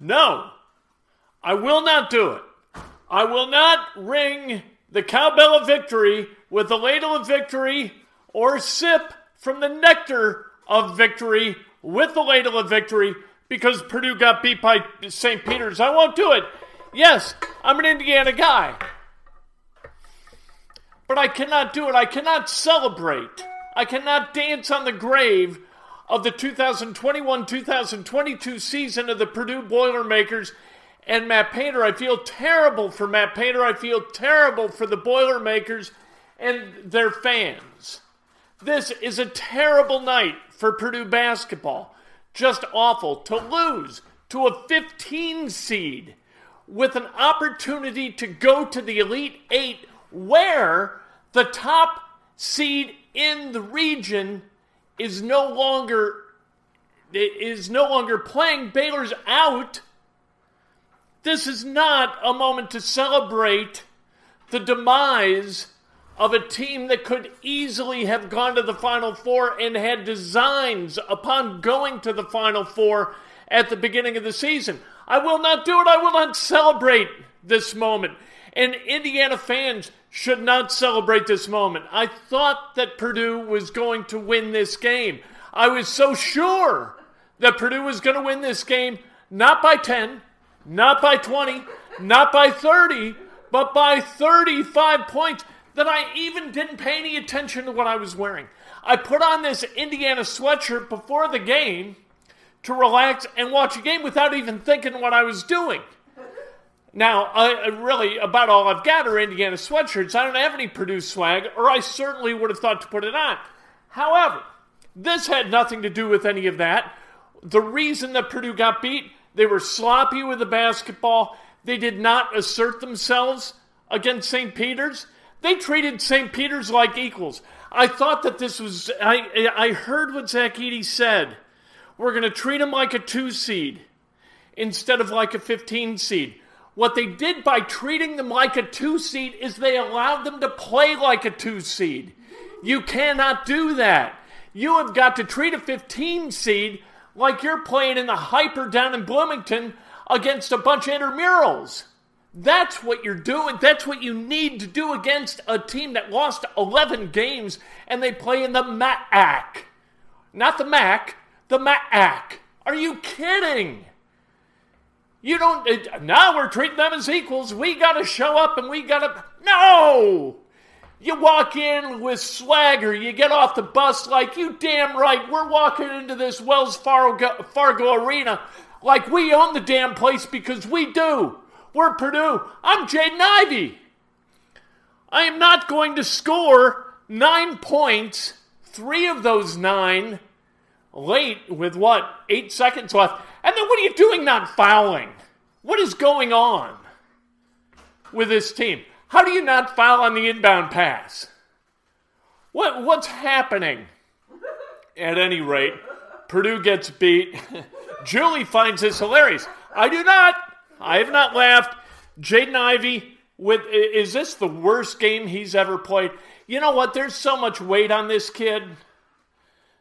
No, I will not do it. I will not ring the cowbell of victory with the ladle of victory or sip from the nectar of victory with the ladle of victory because Purdue got beat by St. Peter's. I won't do it. Yes, I'm an Indiana guy. But I cannot do it. I cannot celebrate. I cannot dance on the grave of the 2021 2022 season of the Purdue Boilermakers and Matt Painter. I feel terrible for Matt Painter. I feel terrible for the Boilermakers and their fans. This is a terrible night for Purdue basketball. Just awful to lose to a 15 seed with an opportunity to go to the Elite Eight, where the top seed in the region is no longer is no longer playing. Baylor's out. This is not a moment to celebrate the demise of a team that could easily have gone to the Final Four and had designs upon going to the Final Four at the beginning of the season. I will not do it. I will not celebrate this moment. And Indiana fans should not celebrate this moment. I thought that Purdue was going to win this game. I was so sure that Purdue was going to win this game, not by 10, not by 20, not by 30, but by 35 points that I even didn't pay any attention to what I was wearing. I put on this Indiana sweatshirt before the game to relax and watch a game without even thinking what I was doing. Now, I, really, about all I've got are Indiana sweatshirts. I don't have any Purdue swag, or I certainly would have thought to put it on. However, this had nothing to do with any of that. The reason that Purdue got beat, they were sloppy with the basketball. They did not assert themselves against St. Peter's. They treated St. Peter's like equals. I thought that this was, I, I heard what Zach Edey said. We're going to treat them like a two seed instead of like a 15 seed. What they did by treating them like a two seed is they allowed them to play like a two seed. You cannot do that. You have got to treat a 15 seed like you're playing in the hyper down in Bloomington against a bunch of intramurals. That's what you're doing. That's what you need to do against a team that lost 11 games and they play in the MAC. Not the MAC, the MAC. Are you kidding? You don't. It, now we're treating them as equals. We got to show up and we got to. No! You walk in with swagger. You get off the bus like you damn right. We're walking into this Wells Fargo, Fargo arena like we own the damn place because we do. We're Purdue. I'm Jaden Ivey. I am not going to score nine points, three of those nine late with what, eight seconds left. And then what are you doing not fouling? What is going on with this team? How do you not foul on the inbound pass? What, what's happening? At any rate, Purdue gets beat. Julie finds this hilarious. I do not. I have not laughed. Jaden Ivey with is this the worst game he's ever played? You know what? There's so much weight on this kid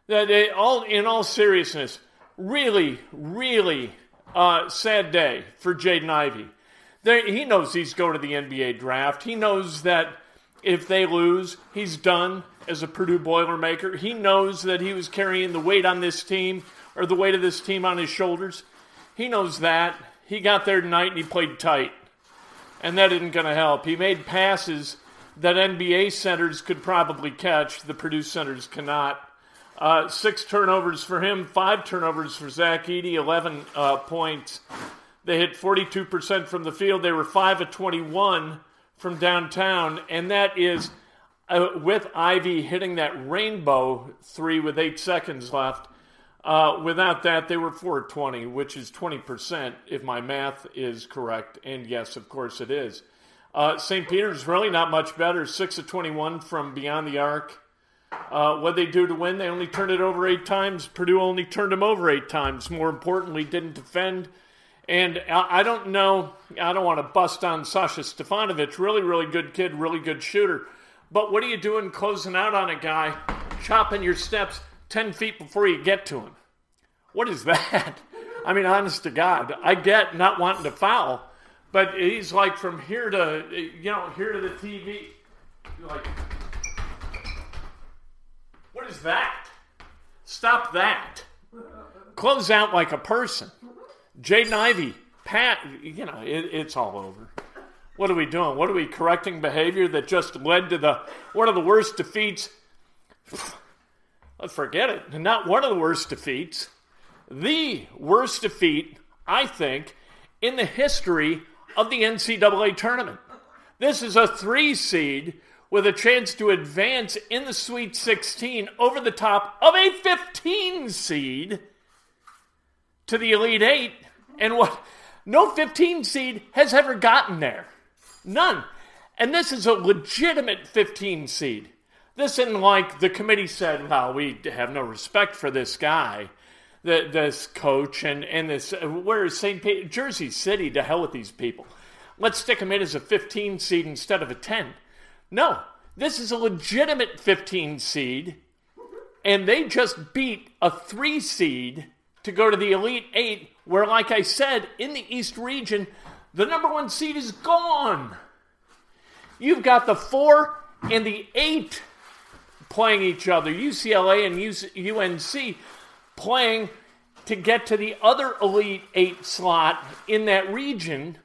that it, all in all seriousness, really, really uh, sad day for Jaden Ivey. He knows he's going to the NBA draft. He knows that if they lose, he's done as a Purdue Boilermaker. He knows that he was carrying the weight on this team or the weight of this team on his shoulders. He knows that. He got there tonight and he played tight. And that isn't going to help. He made passes that NBA centers could probably catch, the Purdue centers cannot. Uh, six turnovers for him, five turnovers for Zach Edey, 11 uh, points. They hit 42% from the field. They were 5 of 21 from downtown, and that is uh, with Ivey hitting that rainbow three with eight seconds left. Uh, without that, they were 420, which is 20% if my math is correct. And yes, of course it is. Uh, St. Peter's really not much better, 6 of 21 from beyond the arc. Uh, what they do to win? They only turned it over eight times. Purdue only turned them over eight times. More importantly, didn't defend. And I don't know, I don't want to bust on Sasha Stefanovic. Really, really good kid, really good shooter. But what are you doing closing out on a guy, chopping your steps 10 feet before you get to him? What is that? I mean, honest to God, I get not wanting to foul, but he's like from here to, you know, here to the TV. Like, that? Stop that. Close out like a person. Jaden Ivey, Pat, you know, it, it's all over. What are we doing? What are we correcting behavior that just led to the one of the worst defeats? Let's forget it. Not one of the worst defeats. The worst defeat, I think, in the history of the NCAA tournament. This is a three seed with a chance to advance in the Sweet 16 over the top of a 15 seed to the Elite Eight. And what? No 15 seed has ever gotten there. None. And this is a legitimate 15 seed. This isn't like the committee said, well, we have no respect for this guy, the, this coach, and, and this. Where is St. Peter? Jersey City, to hell with these people. Let's stick him in as a 15 seed instead of a 10. No, this is a legitimate 15 seed, and they just beat a 3 seed to go to the Elite Eight, where, like I said, in the East region, the number one seed is gone. You've got the 4 and the 8 playing each other, UCLA and UNC playing to get to the other Elite Eight slot in that region.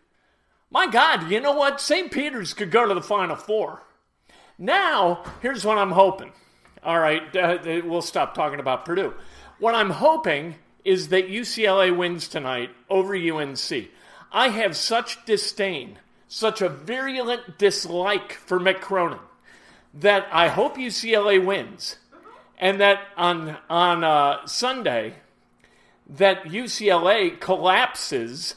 My God, you know what? St. Peter's could go to the Final Four. Now, here's what I'm hoping. All right, uh, we'll stop talking about Purdue. What I'm hoping is that UCLA wins tonight over UNC. I have such disdain, such a virulent dislike for Mick Cronin that I hope UCLA wins, and that on on uh, Sunday that UCLA collapses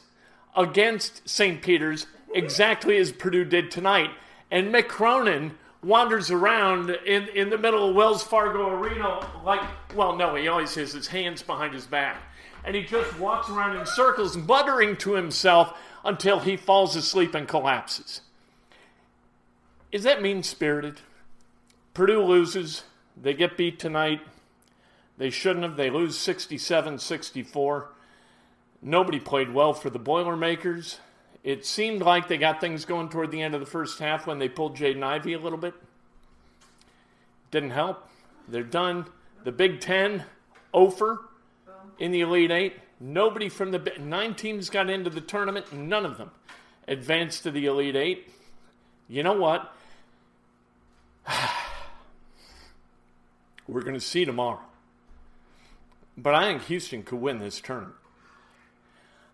against St. Peter's exactly as Purdue did tonight, and Mick Cronin wanders around in, in the middle of Wells Fargo Arena like, well, no, he always has his hands behind his back. And he just walks around in circles, muttering to himself until he falls asleep and collapses. Is that mean spirited? Purdue loses. They get beat tonight. They shouldn't have. They lose 67 64. Nobody played well for the Boilermakers. It seemed like they got things going toward the end of the first half when they pulled Jaden Ivey a little bit. Didn't help. They're done. The Big Ten, Ofer in the Elite Eight. Nobody from the nine teams got into the tournament. None of them advanced to the Elite Eight. You know what? We're going to see tomorrow. But I think Houston could win this tournament.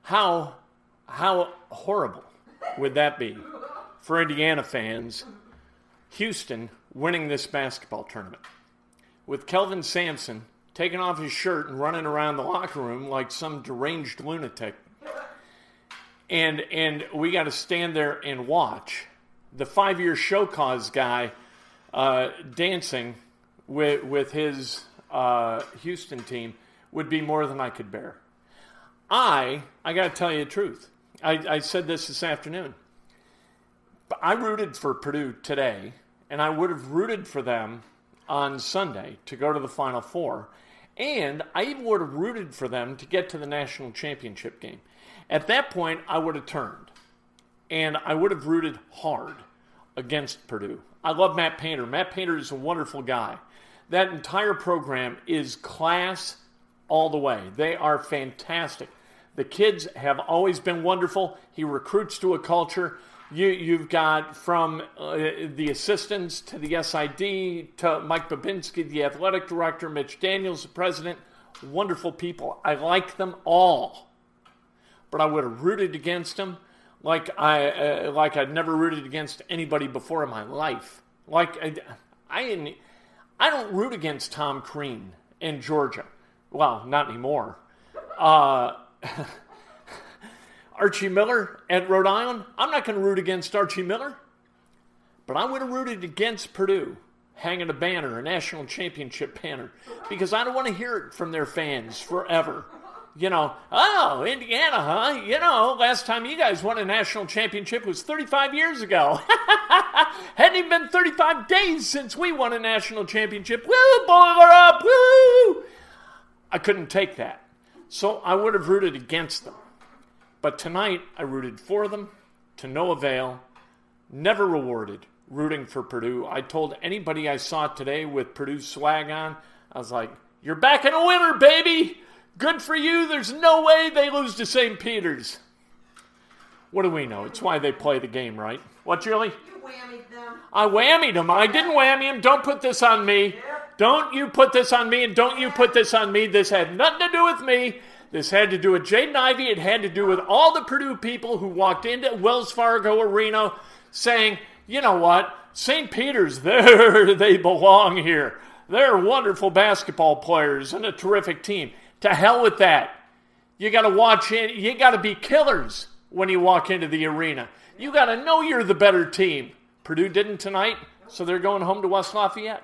How how horrible would that be for Indiana fans? Houston winning this basketball tournament with Kelvin Sampson taking off his shirt and running around the locker room like some deranged lunatic. And and we got to stand there and watch the five-year show cause guy uh, dancing with with his uh, Houston team would be more than I could bear. I, I got to tell you the truth. I, I said this this afternoon. I rooted for Purdue today, and I would have rooted for them on Sunday to go to the Final Four. And I even would have rooted for them to get to the national championship game. At that point, I would have turned and I would have rooted hard against Purdue. I love Matt Painter. Matt Painter is a wonderful guy. That entire program is class all the way. They are fantastic. The kids have always been wonderful. He recruits to a culture. You, you've got from uh, the assistants to the SID to Mike Bobinski, the athletic director, Mitch Daniels, the president. Wonderful people. I like them all. But I would have rooted against them like I uh, like I'd never rooted against anybody before in my life. Like I, I, I don't root against Tom Crean in Georgia. Well, not anymore. Uh, Archie Miller at Rhode Island. I'm not going to root against Archie Miller, but I would have rooted against Purdue hanging a banner, a national championship banner, because I don't want to hear it from their fans forever. You know, oh, Indiana, huh? You know, last time you guys won a national championship was 35 years ago. Hadn't even been 35 days since we won a national championship. Woo, boiler up, woo! I couldn't take that. So I would have rooted against them. But tonight, I rooted for them to no avail, never rewarded rooting for Purdue. I told anybody I saw today with Purdue swag on, I was like, you're back in a winner, baby! Good for you. There's no way they lose to St. Peter's. What do we know? It's why they play the game, right? What, Julie? You whammied them. I whammied them. I didn't whammy them. Don't put this on me. Don't you put this on me, and don't you put this on me. This had nothing to do with me. This had to do with Jaden Ivey. It had to do with all the Purdue people who walked into Wells Fargo Arena saying, you know what? St. Peter's, there they belong here. They're wonderful basketball players and a terrific team. To hell with that. You got to watch in. You got to be killers when you walk into the arena. You got to know you're the better team. Purdue didn't tonight, so they're going home to West Lafayette.